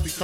because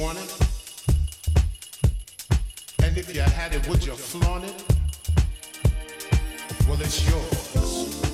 And if you had it, would you flaunt it? Well, it's yours.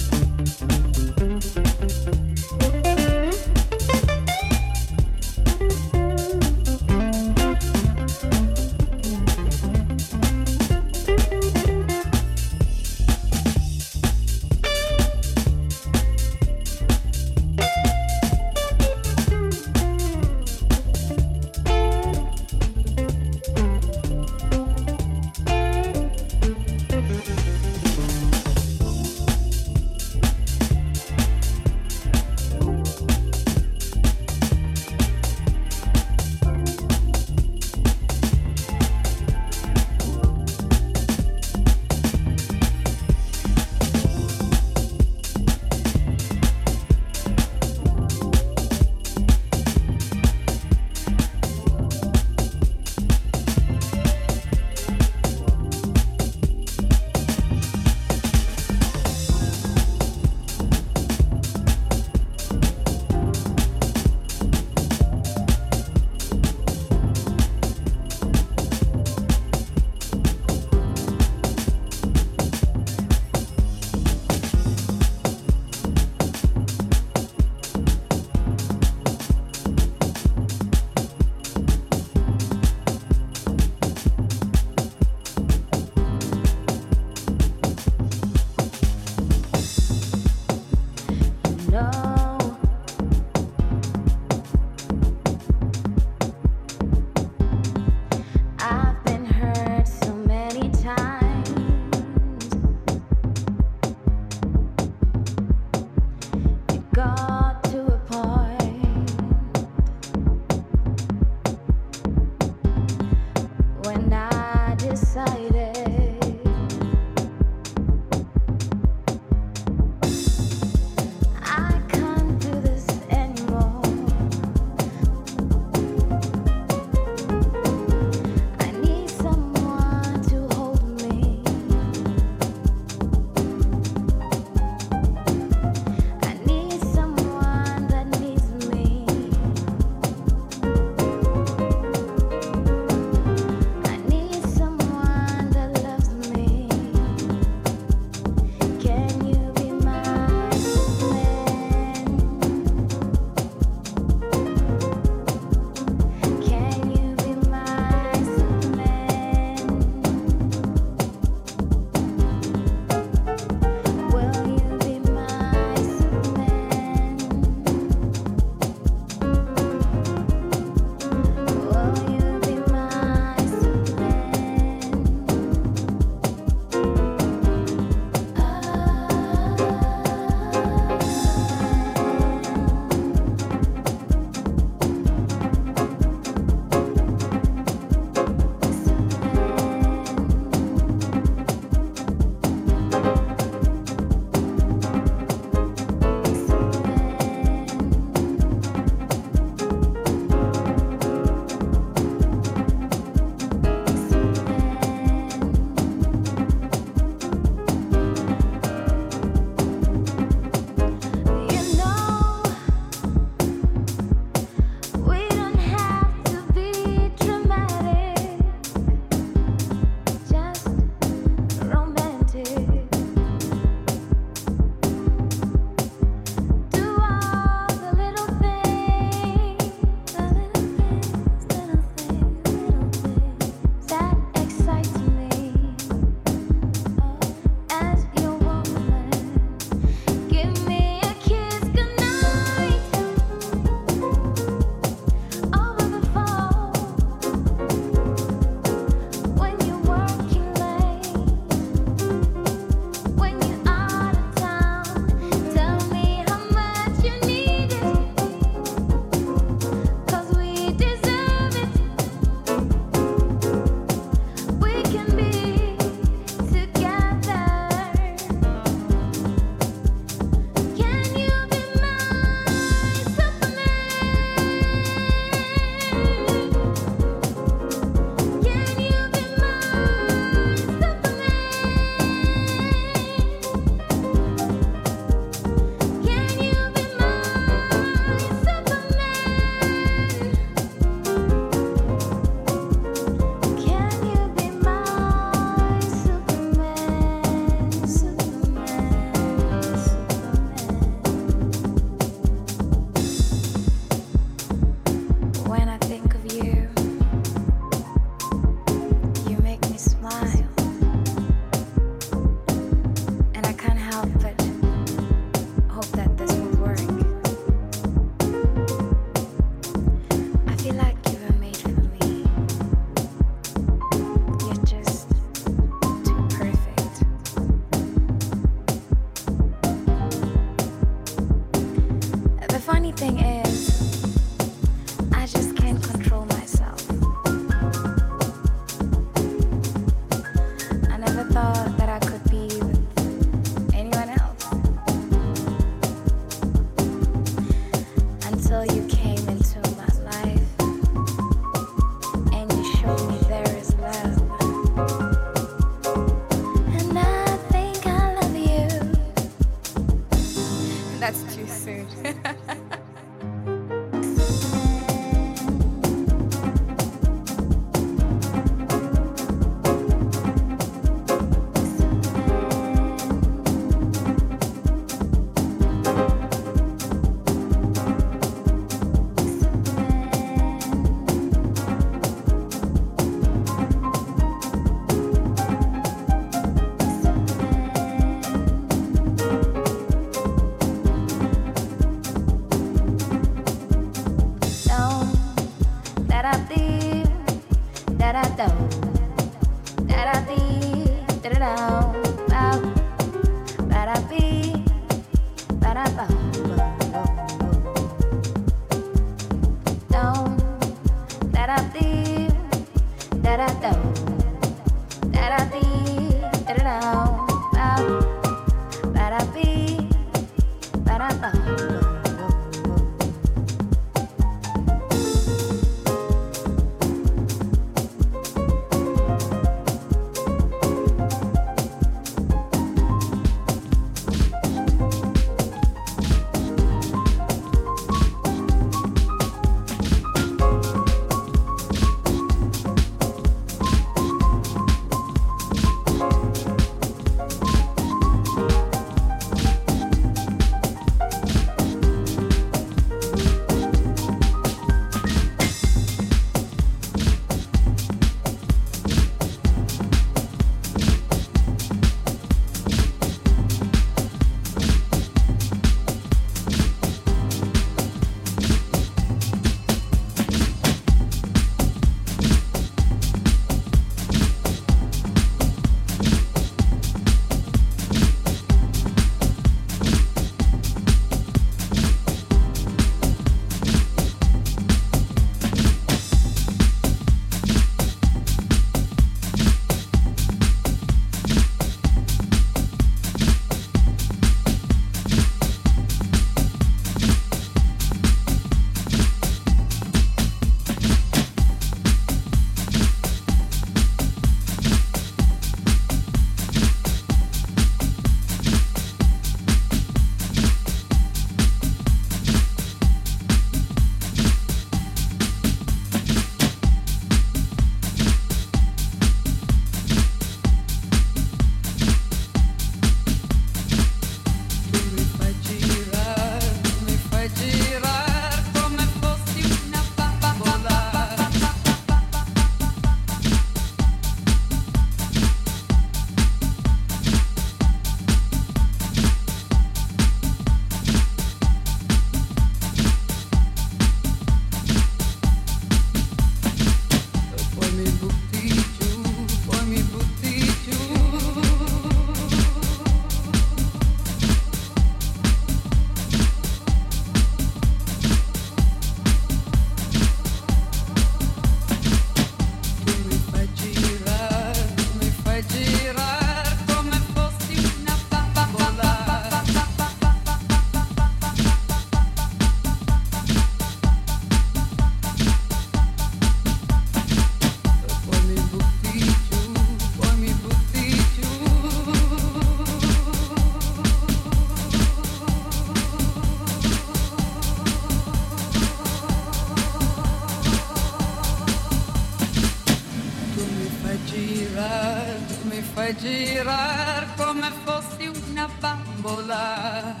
dove girar come fosse una bambola.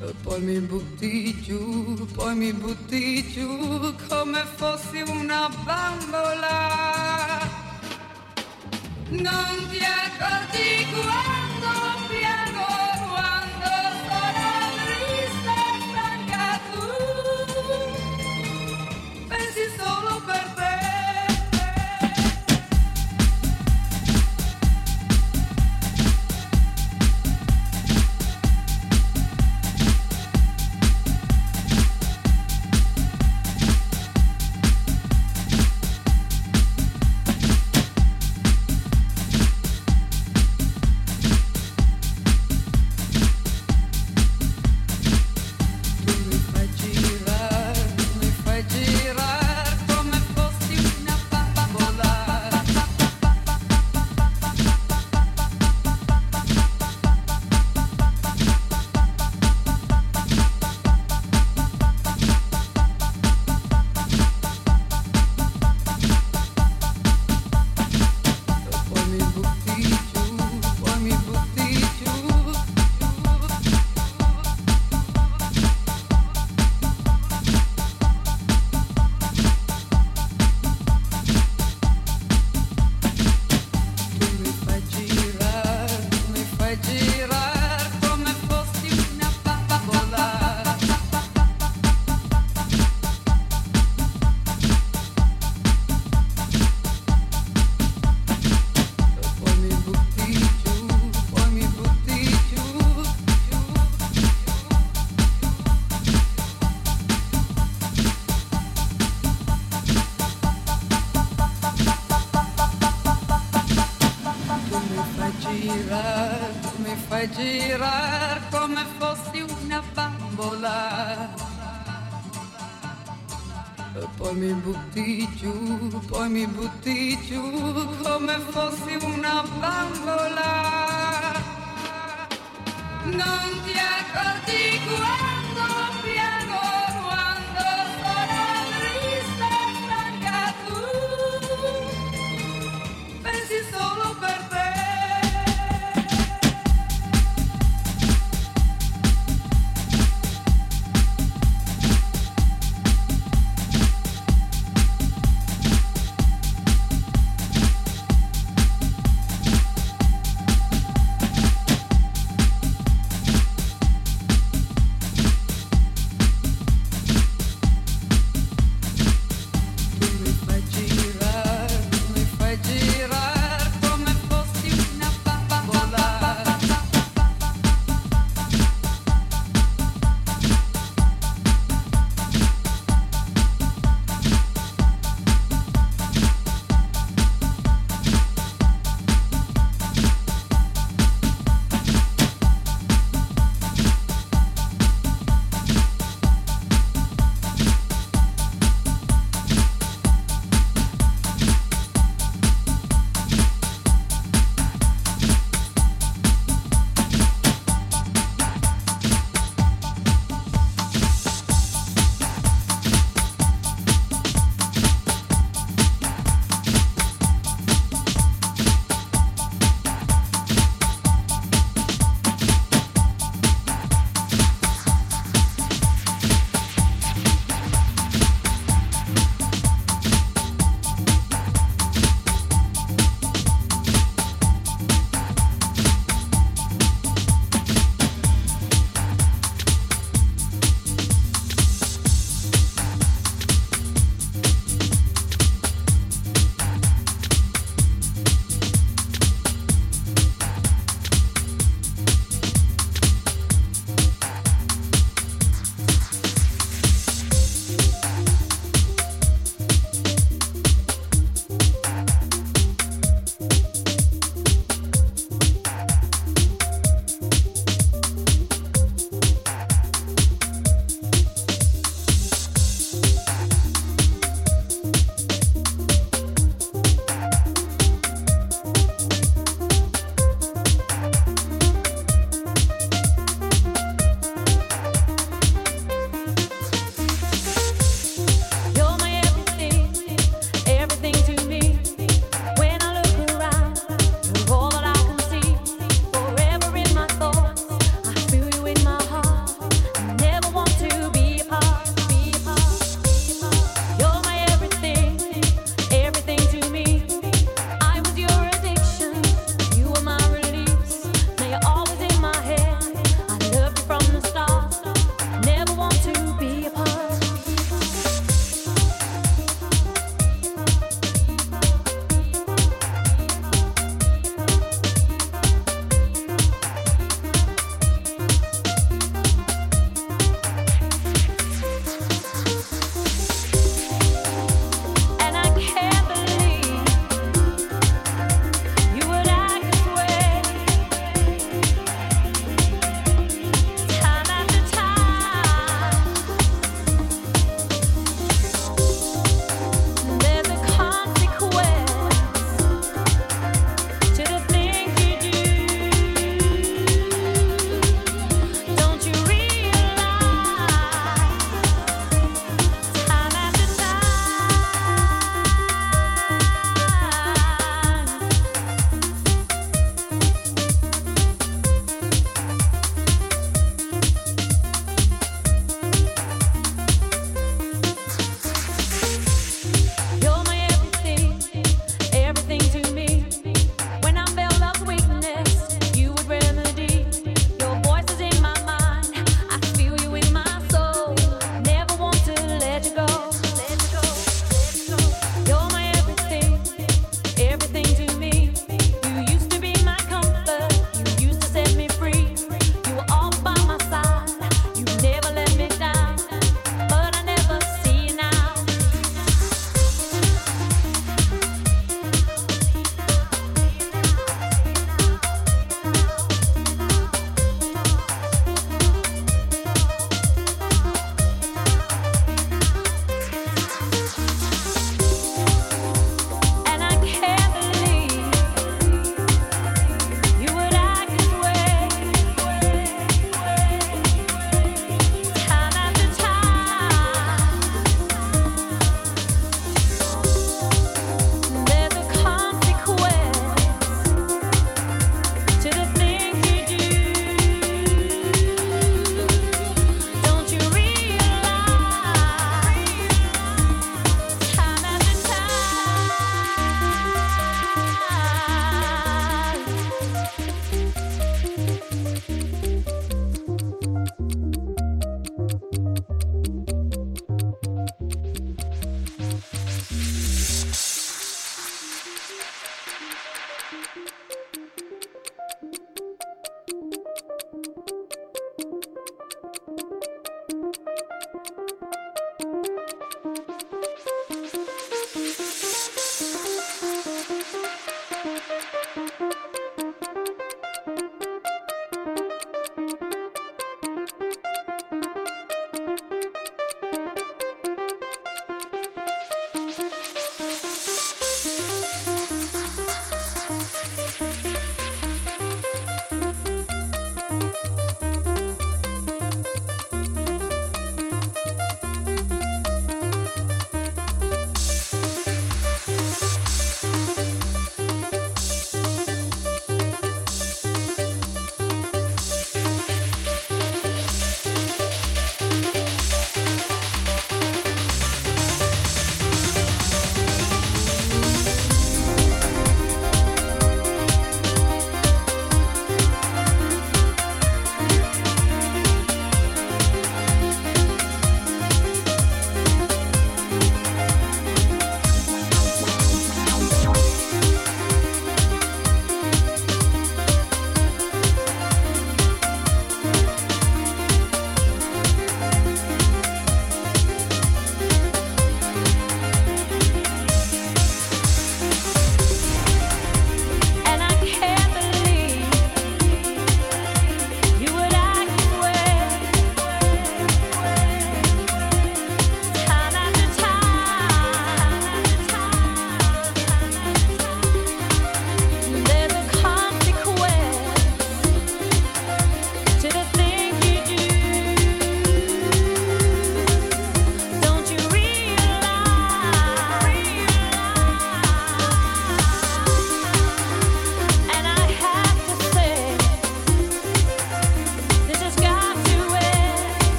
E poi mi butti giù, poi mi butti giù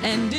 Time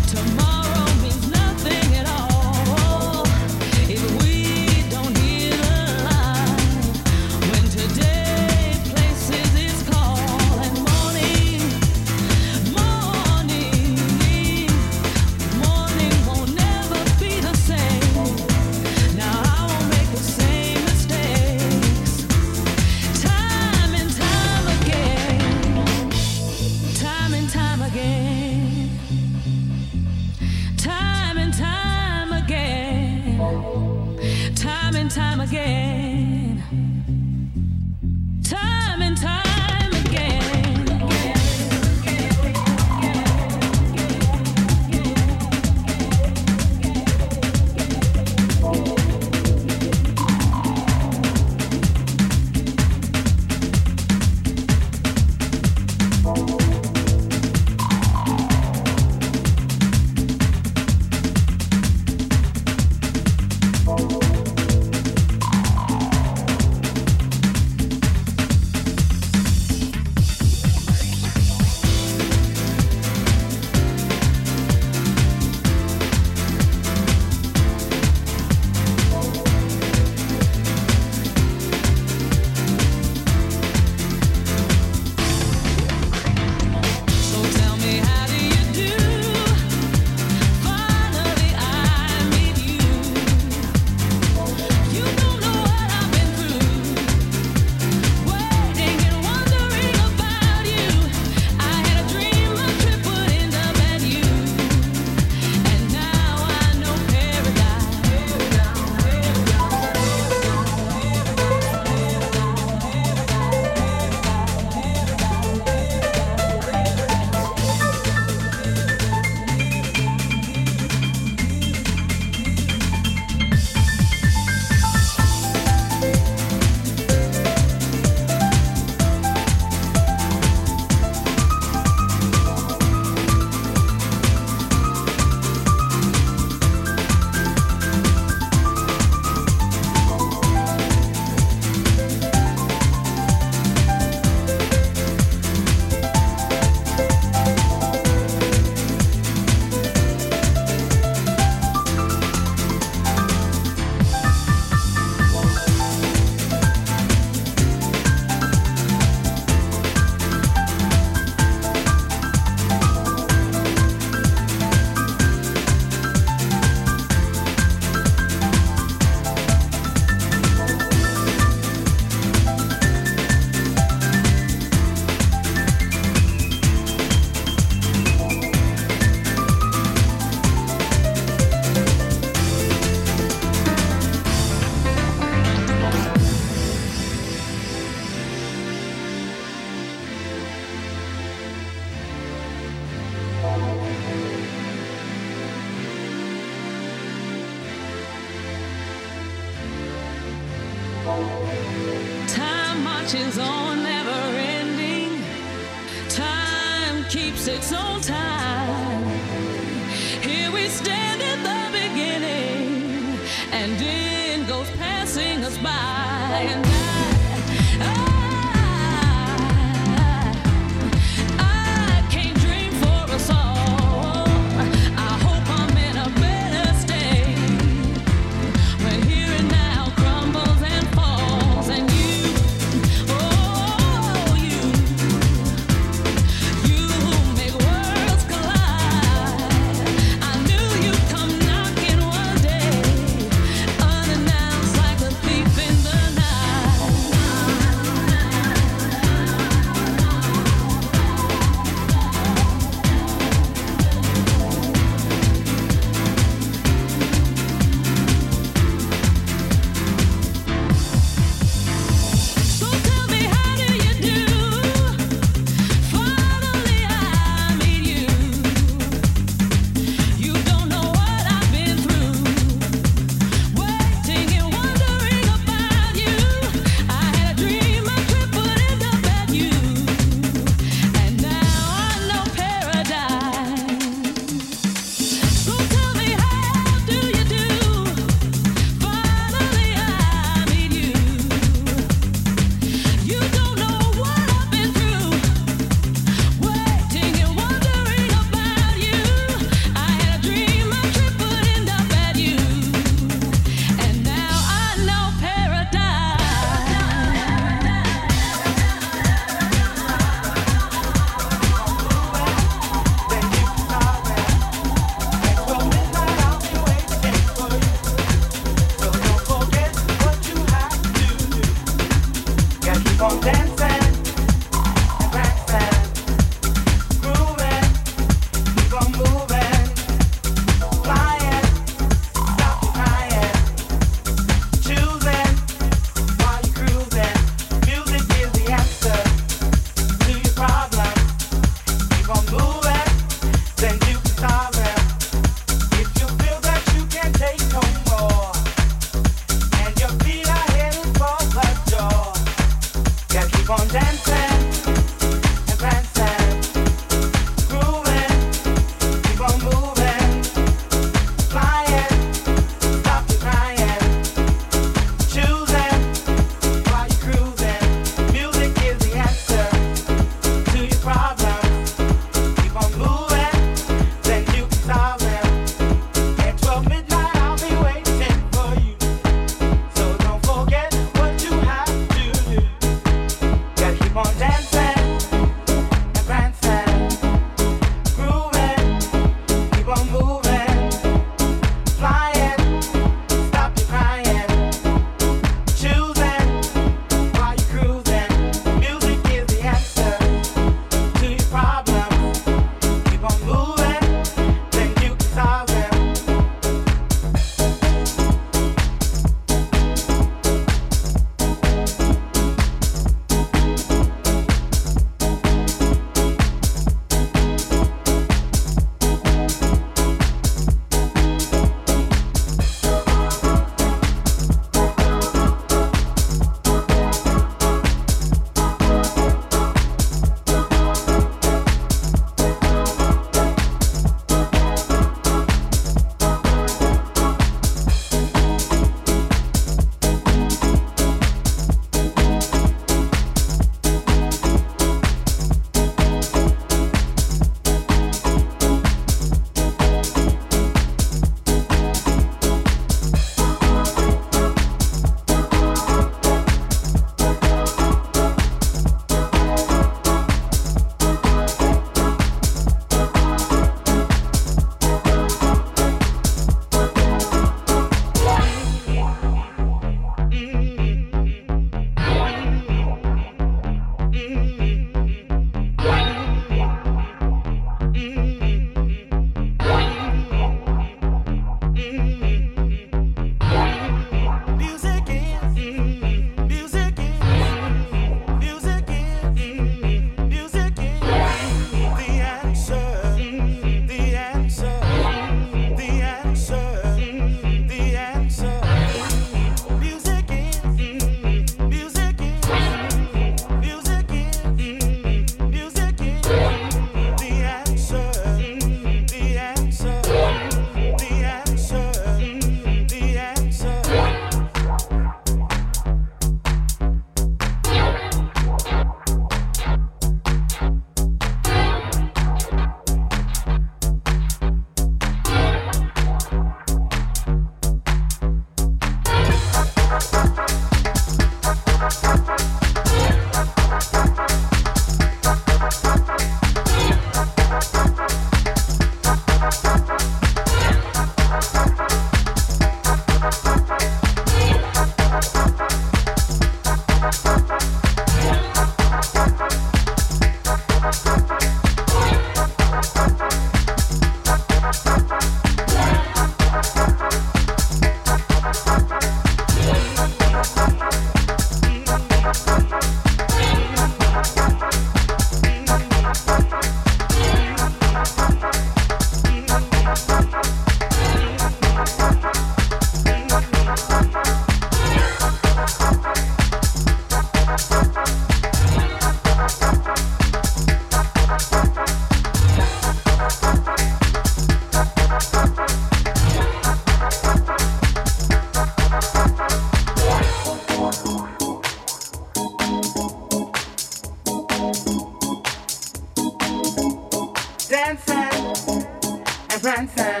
dancing,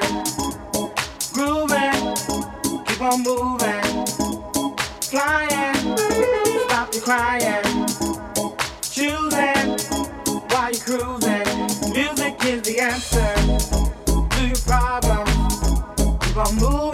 grooving, keep on moving, flying, stop you crying, choosing while you're cruising. Music is the answer to your problems. Keep on moving.